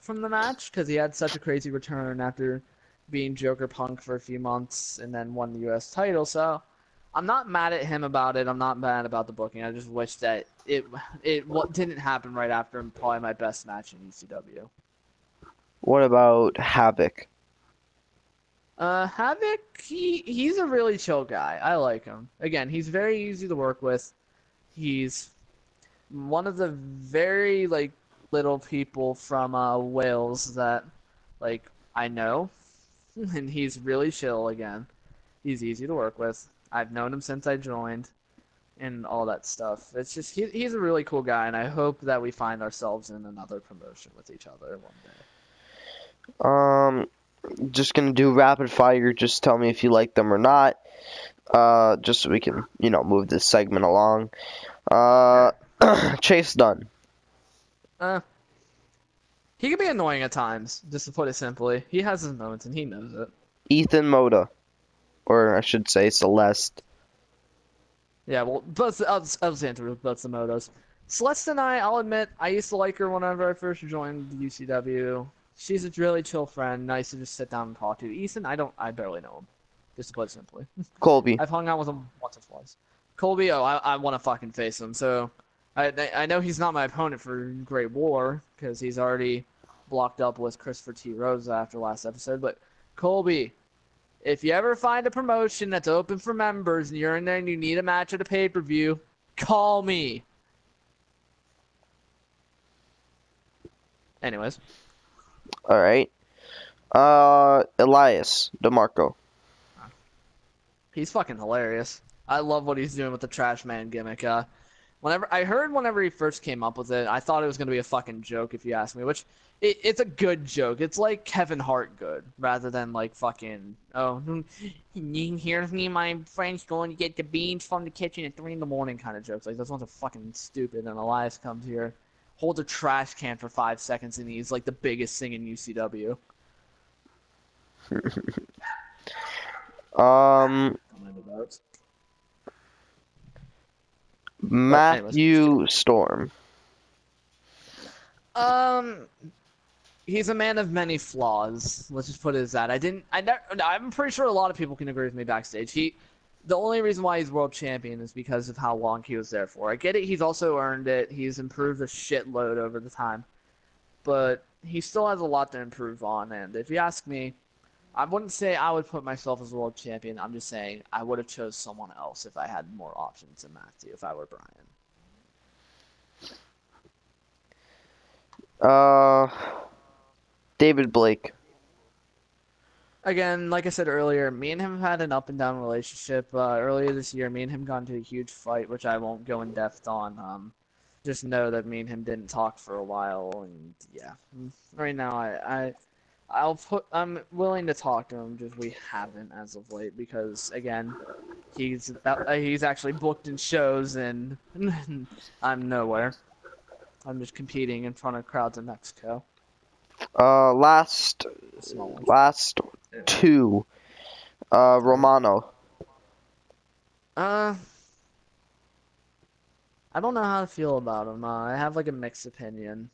from the match because he had such a crazy return after being Joker Punk for a few months and then won the U.S. title. So I'm not mad at him about it. I'm not mad about the booking. I just wish that it it what didn't happen right after probably my best match in ECW. What about Havoc? Uh, Havoc, he he's a really chill guy. I like him. Again, he's very easy to work with. He's one of the very like little people from uh, Wales that like I know, and he's really chill. Again, he's easy to work with. I've known him since I joined, and all that stuff. It's just he, he's a really cool guy, and I hope that we find ourselves in another promotion with each other one day. Um, just gonna do rapid fire. Just tell me if you like them or not. Uh, just so we can, you know, move this segment along. Uh, Chase Dunn. Uh, he can be annoying at times, just to put it simply. He has his moments, and he knows it. Ethan Moda, or I should say Celeste. Yeah, well, both I'll, I'll just answer with both the motos. Celeste and I, I'll admit, I used to like her whenever I first joined the UCW. She's a really chill friend, nice to just sit down and talk to. Ethan, I don't, I barely know him, just to put it simply. Colby. I've hung out with him once or twice. Colby, oh, I, I want to fucking face him. So, I, I know he's not my opponent for Great War because he's already blocked up with Christopher T. Rosa after last episode. But Colby, if you ever find a promotion that's open for members and you're in there and you need a match at a pay per view, call me. Anyways, All right. Uh, Elias DeMarco. he's fucking hilarious. I love what he's doing with the trash man gimmick. Uh, whenever I heard whenever he first came up with it, I thought it was gonna be a fucking joke if you ask me. Which it, it's a good joke. It's like Kevin Hart good, rather than like fucking oh here's me and my friends going to get the beans from the kitchen at three in the morning kind of jokes. Like those ones are fucking stupid. And Elias comes here, holds a trash can for five seconds, and he's like the biggest thing in UCW. Um, Matthew Storm. Um, he's a man of many flaws. Let's just put it as that. I didn't. I never. I'm pretty sure a lot of people can agree with me backstage. He, the only reason why he's world champion is because of how long he was there for. I get it. He's also earned it. He's improved a shitload over the time, but he still has a lot to improve on. And if you ask me, I wouldn't say I would put myself as world champion. I'm just saying I would have chose someone else if I had more options than Matthew. If I were Brian. Uh, David Blake. Again, like I said earlier, me and him have had an up and down relationship. Uh, earlier this year, me and him got into a huge fight, which I won't go in depth on. Um, just know that me and him didn't talk for a while, and yeah, right now I, I, I'll put. I'm willing to talk to him, just we haven't as of late because again, he's uh, he's actually booked in shows, and I'm nowhere. I'm just competing in front of crowds in Mexico. Uh, last, last two. Uh, Romano. Uh, I don't know how to feel about him. Uh, I have like a mixed opinion.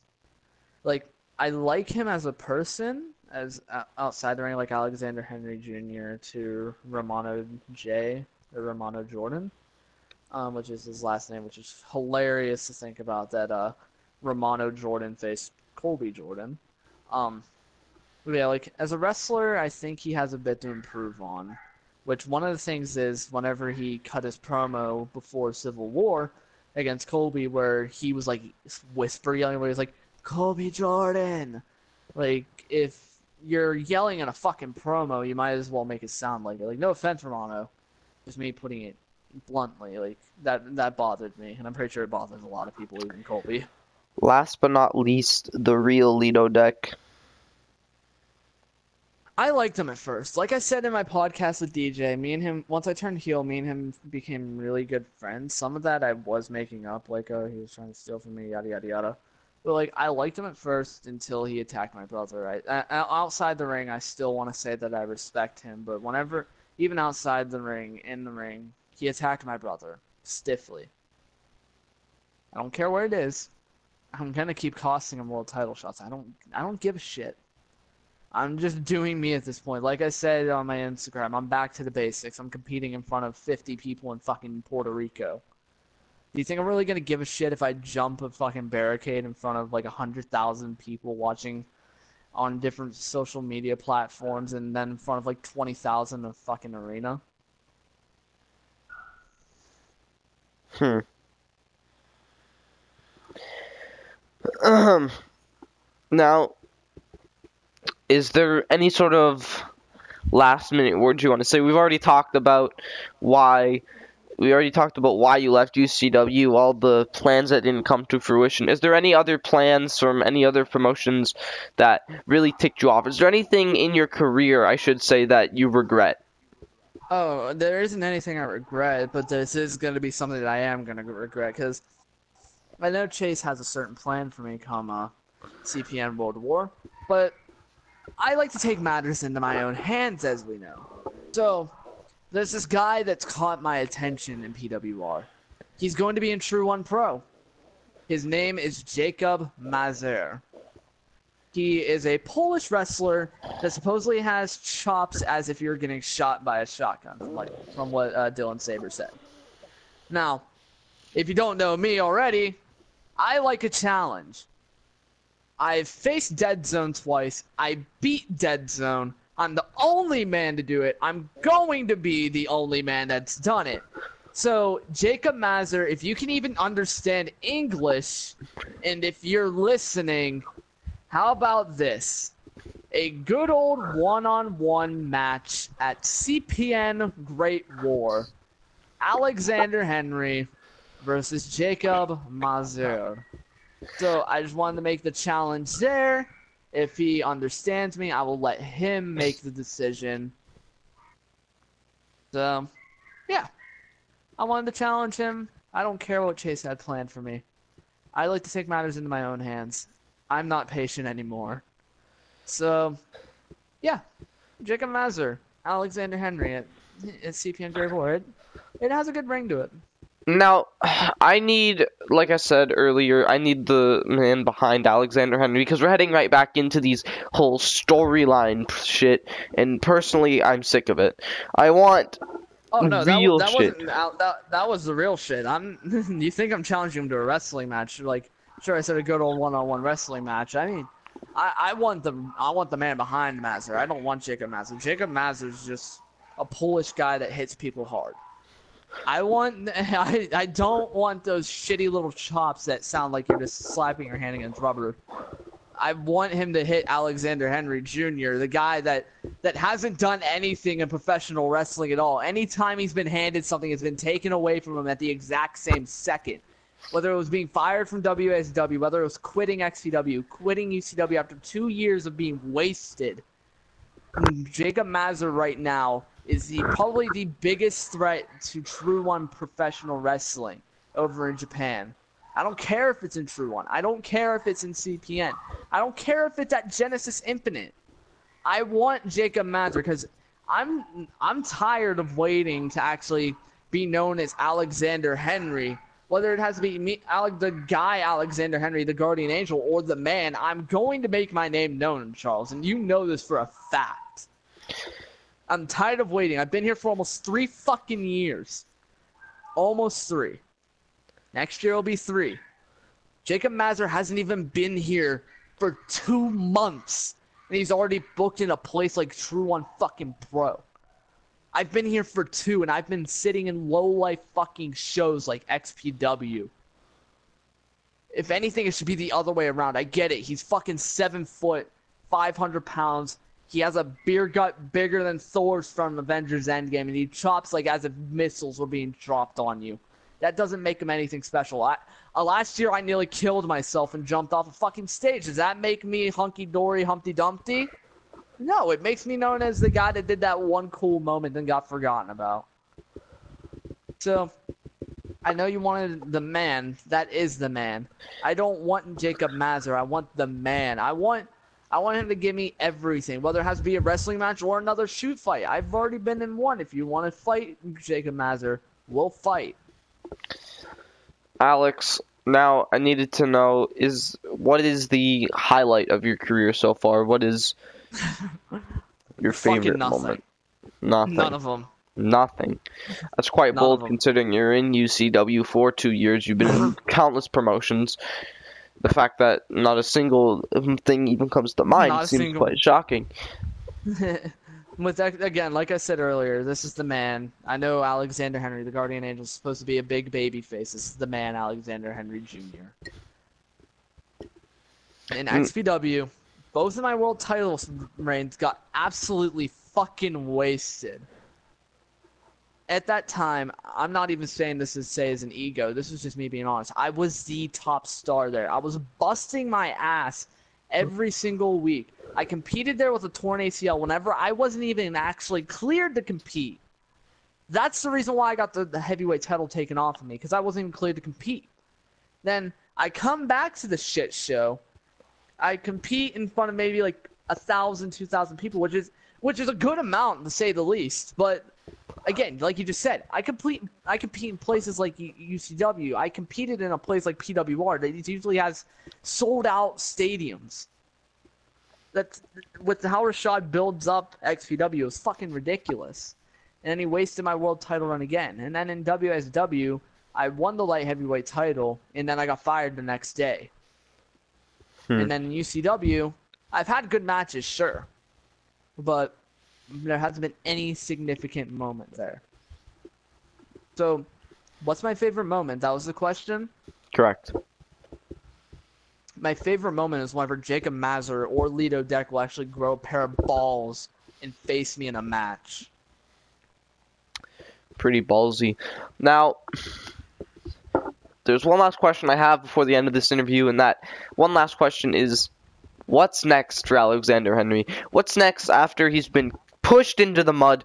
Like, I like him as a person, as uh, outside the ring, like Alexander Henry Jr. to Romano J. or Romano Jordan, um, which is his last name, which is hilarious to think about that. Uh, Romano Jordan faced Colby Jordan. Um, yeah, like as a wrestler, I think he has a bit to improve on. Which one of the things is whenever he cut his promo before Civil War against Colby, where he was like whisper yelling, where he was "Colby Jordan," like if you're yelling in a fucking promo, you might as well make it sound like it. Like no offense, Romano, just me putting it bluntly. Like that that bothered me, and I'm pretty sure it bothers a lot of people, even Colby. Last but not least, the real Lito Deck. I liked him at first. Like I said in my podcast with DJ, me and him once I turned heel, me and him became really good friends. Some of that I was making up, like oh he was trying to steal from me, yada yada yada. But like I liked him at first until he attacked my brother. Right outside the ring, I still want to say that I respect him, but whenever even outside the ring, in the ring, he attacked my brother stiffly. I don't care where it is. I'm gonna keep costing him world title shots. I don't I don't give a shit. I'm just doing me at this point. Like I said on my Instagram, I'm back to the basics. I'm competing in front of 50 people in fucking Puerto Rico. Do you think I'm really gonna give a shit if I jump a fucking barricade in front of like a hundred thousand people watching on different social media platforms and then in front of like twenty thousand in a fucking arena? Hmm. Um. Now, is there any sort of last minute words you want to say? We've already talked about why we already talked about why you left UCW, all the plans that didn't come to fruition. Is there any other plans from any other promotions that really ticked you off? Is there anything in your career, I should say, that you regret? Oh, there isn't anything I regret, but this is going to be something that I am going to regret because I know Chase has a certain plan for me come uh, CPN World War, but I like to take matters into my own hands, as we know. So, there's this guy that's caught my attention in PWR. He's going to be in True One Pro. His name is Jacob Mazer. He is a Polish wrestler that supposedly has chops as if you're getting shot by a shotgun, like from what uh, Dylan Saber said. Now, if you don't know me already, I like a challenge. I've faced Dead Zone twice. I beat Dead Zone. I'm the only man to do it. I'm going to be the only man that's done it. So, Jacob Mazer, if you can even understand English, and if you're listening, how about this? A good old one on one match at CPN Great War. Alexander Henry versus Jacob Mazer. So I just wanted to make the challenge there. If he understands me, I will let him make the decision. So, yeah. I wanted to challenge him. I don't care what Chase had planned for me. I like to take matters into my own hands. I'm not patient anymore. So, yeah. Jacob Mazer, Alexander Henry at, at CPN Great War. It, it has a good ring to it. Now, I need, like I said earlier, I need the man behind Alexander Henry because we're heading right back into these whole storyline shit, and personally, I'm sick of it. I want Oh no, real that, that shit. wasn't that, that was the real shit. I'm. you think I'm challenging him to a wrestling match? Like, sure, I said a good old one-on-one wrestling match. I mean, I, I want the I want the man behind Mazer. I don't want Jacob Mazer. Jacob Mazer's just a Polish guy that hits people hard. I want I, I don't want those shitty little chops that sound like you're just slapping your hand against rubber. I want him to hit Alexander Henry Jr., the guy that that hasn't done anything in professional wrestling at all. Anytime he's been handed something, it's been taken away from him at the exact same second. Whether it was being fired from WSW, whether it was quitting XPW, quitting UCW after two years of being wasted. Jacob Mazur right now is the probably the biggest threat to True One professional wrestling over in Japan. I don't care if it's in True One. I don't care if it's in CPN. I don't care if it's at Genesis Infinite. I want Jacob Mazer because I'm I'm tired of waiting to actually be known as Alexander Henry. Whether it has to be me, Alec, the guy Alexander Henry, the guardian angel, or the man, I'm going to make my name known, Charles, and you know this for a fact. I'm tired of waiting. I've been here for almost three fucking years. Almost three. Next year will be three. Jacob Mazer hasn't even been here for two months. And he's already booked in a place like True One fucking Pro. I've been here for two, and I've been sitting in low life fucking shows like XPW. If anything, it should be the other way around. I get it. He's fucking seven foot, 500 pounds. He has a beer gut bigger than Thor's from Avengers Endgame, and he chops like as if missiles were being dropped on you. That doesn't make him anything special. I, uh, last year, I nearly killed myself and jumped off a fucking stage. Does that make me hunky dory, Humpty Dumpty? No, it makes me known as the guy that did that one cool moment and got forgotten about. So, I know you wanted the man. That is the man. I don't want Jacob Mazur. I want the man. I want I want him to give me everything, whether it has to be a wrestling match or another shoot fight. I've already been in one. If you want to fight Jacob Mazur, we'll fight. Alex, now I needed to know is what is the highlight of your career so far? What is your favorite nothing. moment? Nothing. None of them. Nothing. That's quite None bold considering you're in UCW for two years. You've been in countless promotions. The fact that not a single thing even comes to mind seems single- quite shocking. With that, again, like I said earlier, this is the man. I know Alexander Henry, the Guardian Angel, is supposed to be a big baby face. This is the man, Alexander Henry Jr. In Mm. XPW, both of my world title reigns got absolutely fucking wasted. At that time, I'm not even saying this to say as an ego. This is just me being honest. I was the top star there. I was busting my ass every single week. I competed there with a torn ACL whenever I wasn't even actually cleared to compete. That's the reason why I got the, the heavyweight title taken off of me because I wasn't even cleared to compete. Then I come back to the shit show. I compete in front of maybe like a thousand, two thousand people, which is which is a good amount to say the least. But again, like you just said, I compete I compete in places like UCW. I competed in a place like PWR that usually has sold out stadiums. That's with how Rashad builds up XPW is fucking ridiculous. And then he wasted my world title run again. And then in WSW, I won the light heavyweight title, and then I got fired the next day. Hmm. And then in UCW, I've had good matches, sure, but there hasn't been any significant moment there. So, what's my favorite moment? That was the question. Correct. My favorite moment is whenever Jacob Mazur or Lito Deck will actually grow a pair of balls and face me in a match. Pretty ballsy. Now, there's one last question I have before the end of this interview, and that one last question is what's next for Alexander Henry? What's next after he's been pushed into the mud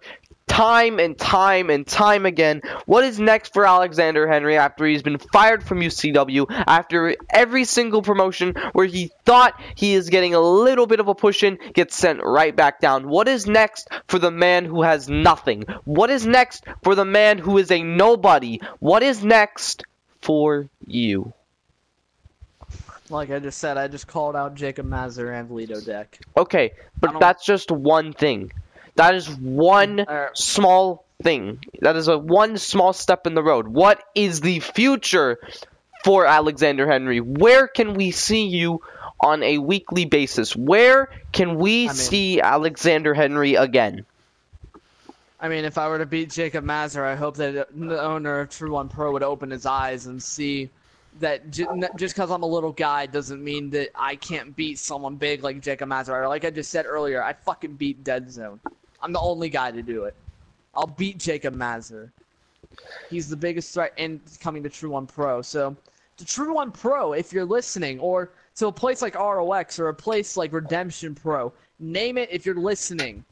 time and time and time again? What is next for Alexander Henry after he's been fired from UCW, after every single promotion where he thought he is getting a little bit of a push in gets sent right back down? What is next for the man who has nothing? What is next for the man who is a nobody? What is next for you? Like I just said, I just called out Jacob Mazur and Lito Deck. Okay, but that's just one thing. That is one small thing. That is a one small step in the road. What is the future for Alexander Henry? Where can we see you on a weekly basis? Where can we I mean- see Alexander Henry again? I mean, if I were to beat Jacob Mazur, I hope that the owner of True One Pro would open his eyes and see that j- just because I'm a little guy doesn't mean that I can't beat someone big like Jacob Mazur. Like I just said earlier, I fucking beat Dead Zone. I'm the only guy to do it. I'll beat Jacob Mazur. He's the biggest threat in coming to True One Pro. So, to True One Pro, if you're listening, or to a place like ROX or a place like Redemption Pro, name it if you're listening.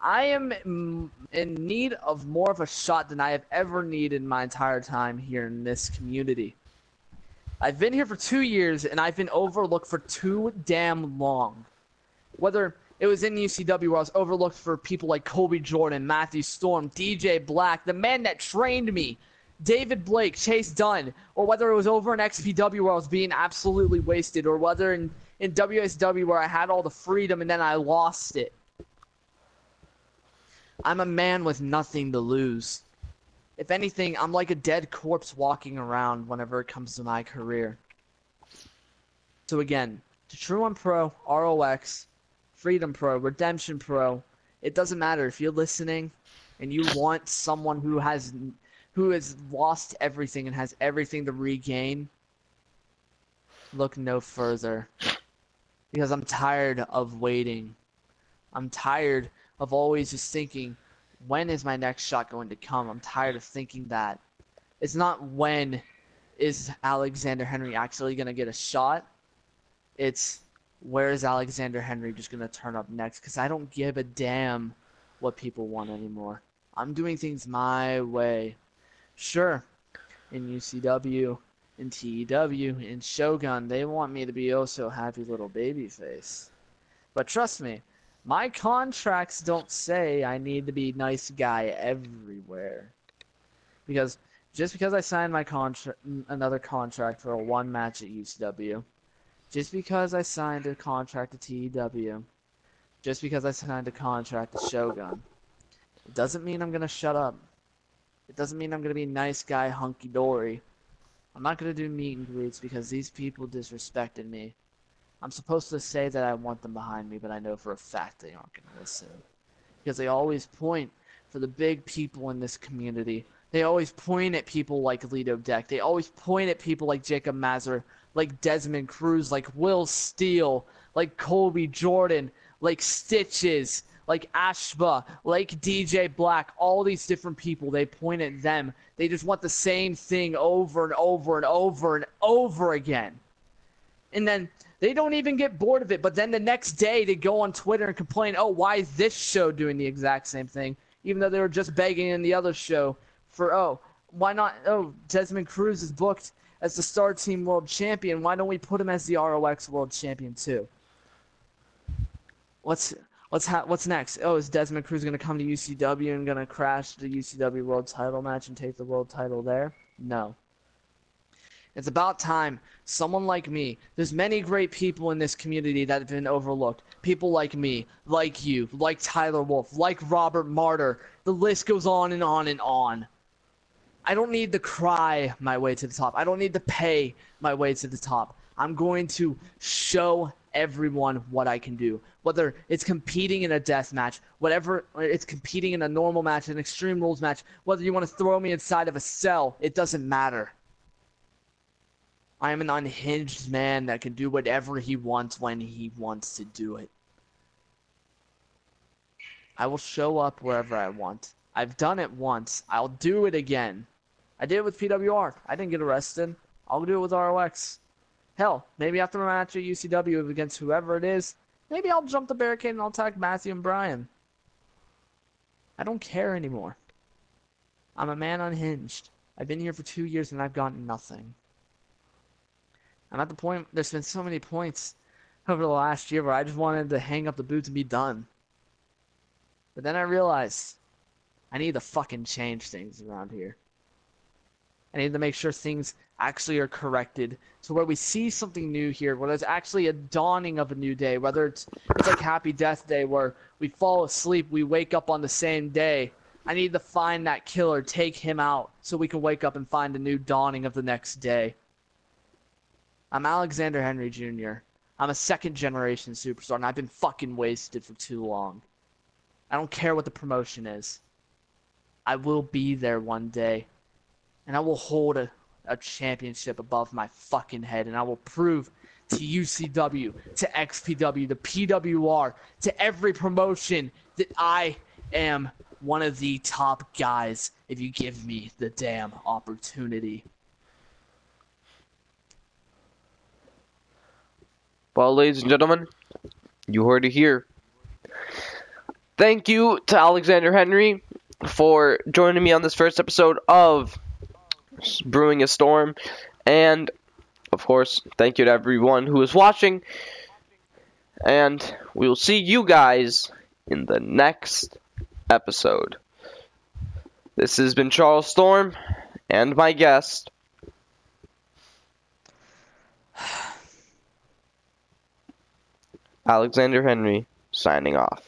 I am in need of more of a shot than I have ever needed in my entire time here in this community. I've been here for two years and I've been overlooked for too damn long. Whether it was in UCW where I was overlooked for people like Colby Jordan, Matthew Storm, DJ Black, the man that trained me, David Blake, Chase Dunn, or whether it was over in XPW where I was being absolutely wasted, or whether in, in WSW where I had all the freedom and then I lost it. I'm a man with nothing to lose. If anything, I'm like a dead corpse walking around whenever it comes to my career. So again, to True One Pro, ROX, Freedom Pro, Redemption Pro, it doesn't matter if you're listening and you want someone who has who has lost everything and has everything to regain. Look no further. Because I'm tired of waiting. I'm tired of always just thinking, when is my next shot going to come? I'm tired of thinking that. It's not when is Alexander Henry actually going to get a shot. It's where is Alexander Henry just going to turn up next? Because I don't give a damn what people want anymore. I'm doing things my way. Sure, in UCW, in TEW, in Shogun, they want me to be oh so happy little baby face. But trust me, my contracts don't say I need to be nice guy everywhere. Because just because I signed my contract, another contract for a one match at UCW, just because I signed a contract to TEW, just because I signed a contract to Shogun, it doesn't mean I'm gonna shut up. It doesn't mean I'm gonna be nice guy hunky dory. I'm not gonna do meet and greets because these people disrespected me. I'm supposed to say that I want them behind me, but I know for a fact they aren't gonna listen. Because they always point for the big people in this community. They always point at people like Lito Deck. They always point at people like Jacob Mazur, like Desmond Cruz, like Will Steele, like Colby Jordan, like Stitches, like Ashba, like DJ Black, all these different people, they point at them. They just want the same thing over and over and over and over again. And then they don't even get bored of it, but then the next day they go on Twitter and complain, oh, why is this show doing the exact same thing? Even though they were just begging in the other show for, oh, why not? Oh, Desmond Cruz is booked as the Star Team World Champion. Why don't we put him as the ROX World Champion too? What's what's ha- what's next? Oh, is Desmond Cruz going to come to UCW and going to crash the UCW World Title match and take the world title there? No. It's about time someone like me. There's many great people in this community that have been overlooked. People like me, like you, like Tyler Wolf, like Robert Martyr. The list goes on and on and on. I don't need to cry my way to the top. I don't need to pay my way to the top. I'm going to show everyone what I can do. Whether it's competing in a death match, whatever it's competing in a normal match, an extreme rules match, whether you want to throw me inside of a cell, it doesn't matter. I am an unhinged man that can do whatever he wants when he wants to do it. I will show up wherever I want. I've done it once. I'll do it again. I did it with PWR. I didn't get arrested. I'll do it with ROX. Hell, maybe after my match at UCW against whoever it is, maybe I'll jump the barricade and I'll attack Matthew and Brian. I don't care anymore. I'm a man unhinged. I've been here for two years and I've gotten nothing. I'm at the point, there's been so many points over the last year where I just wanted to hang up the boots and be done. But then I realized I need to fucking change things around here. I need to make sure things actually are corrected So where we see something new here, where there's actually a dawning of a new day, whether it's it's like Happy Death Day where we fall asleep, we wake up on the same day. I need to find that killer, take him out, so we can wake up and find a new dawning of the next day. I'm Alexander Henry Jr. I'm a second generation superstar, and I've been fucking wasted for too long. I don't care what the promotion is. I will be there one day, and I will hold a, a championship above my fucking head, and I will prove to UCW, to XPW, to PWR, to every promotion that I am one of the top guys if you give me the damn opportunity. Well, ladies and gentlemen, you heard it here. Thank you to Alexander Henry for joining me on this first episode of Brewing a Storm. And, of course, thank you to everyone who is watching. And we will see you guys in the next episode. This has been Charles Storm and my guest. Alexander Henry signing off.